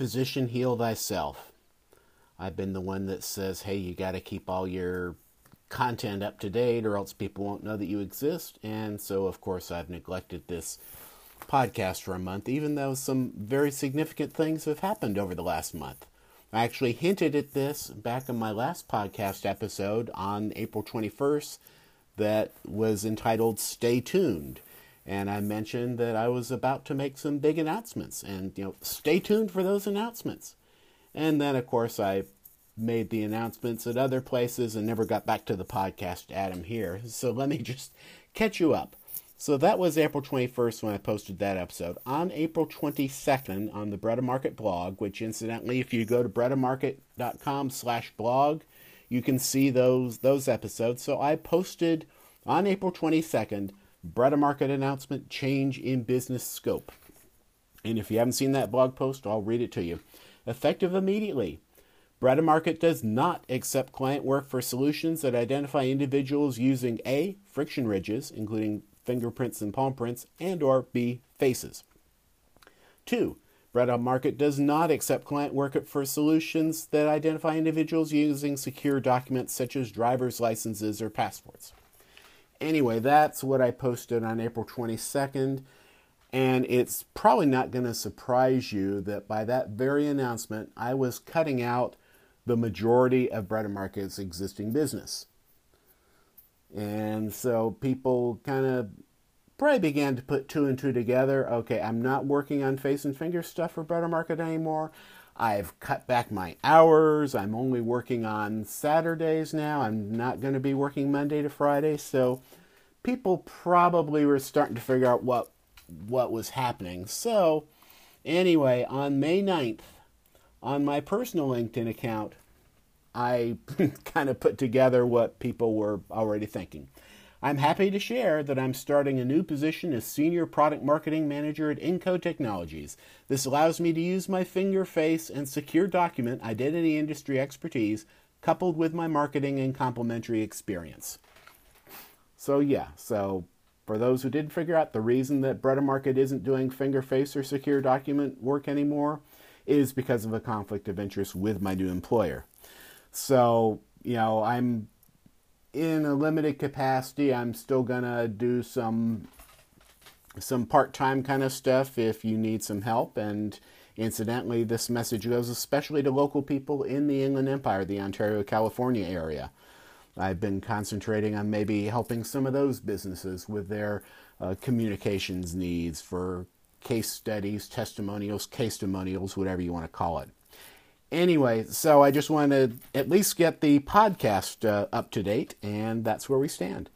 physician, heal thyself. I've been the one that says, hey, you got to keep all your content up to date or else people won't know that you exist. And so, of course, I've neglected this podcast for a month, even though some very significant things have happened over the last month. I actually hinted at this back in my last podcast episode on April 21st that was entitled Stay Tuned. And I mentioned that I was about to make some big announcements and, you know, stay tuned for those announcements. And then, of course, I made the announcements at other places and never got back to the podcast Adam here. So let me just catch you up. So that was April 21st when I posted that episode. On April 22nd on the Bredemarket blog, which incidentally, if you go to bredemarket.com slash blog, you can see those those episodes. So I posted on April 22nd, Bredemarket announcement, change in business scope. And if you haven't seen that blog post, I'll read it to you. Effective immediately. Bredemarket does not accept client work for solutions that identify individuals using A, friction ridges, including fingerprints and palm prints, and or B, faces. Two, Bredemarket does not accept client work for solutions that identify individuals using secure documents such as driver's licenses or passports. Anyway, that's what I posted on April 22nd, and it's probably not going to surprise you that by that very announcement, I was cutting out the majority of Bredemarket's existing business. And so people kind of probably began to put two and two together. Okay, I'm not working on face and finger stuff for Bredemarket anymore. I've cut back my hours. I'm only working on Saturdays now. I'm not going to be working Monday to Friday. So people probably were starting to figure out what what was happening. So anyway, on May 9th, on my personal LinkedIn account, I kind of put together what people were already thinking. I'm happy to share that I'm starting a new position as Senior Product Marketing Manager at Incode Technologies. This allows me to use my finger, face, and secure document identity industry expertise coupled with my marketing and complementary experience. So, yeah, so for those who didn't figure out the reason that Bredemarket isn't doing finger, face, or secure document work anymore is because of a conflict of interest with my new employer. So, you know, I'm in a limited capacity. I'm still to do some some part-time kind of stuff if you need some help and incidentally this message goes especially to local people in the Inland Empire, the Ontario California area. I've been concentrating on maybe helping some of those businesses with their uh, communications needs for case studies, testimonials, case testimonials, whatever you want to call it. Anyway, so I just wanted to at least get the podcast uh, up to date, and that's where we stand.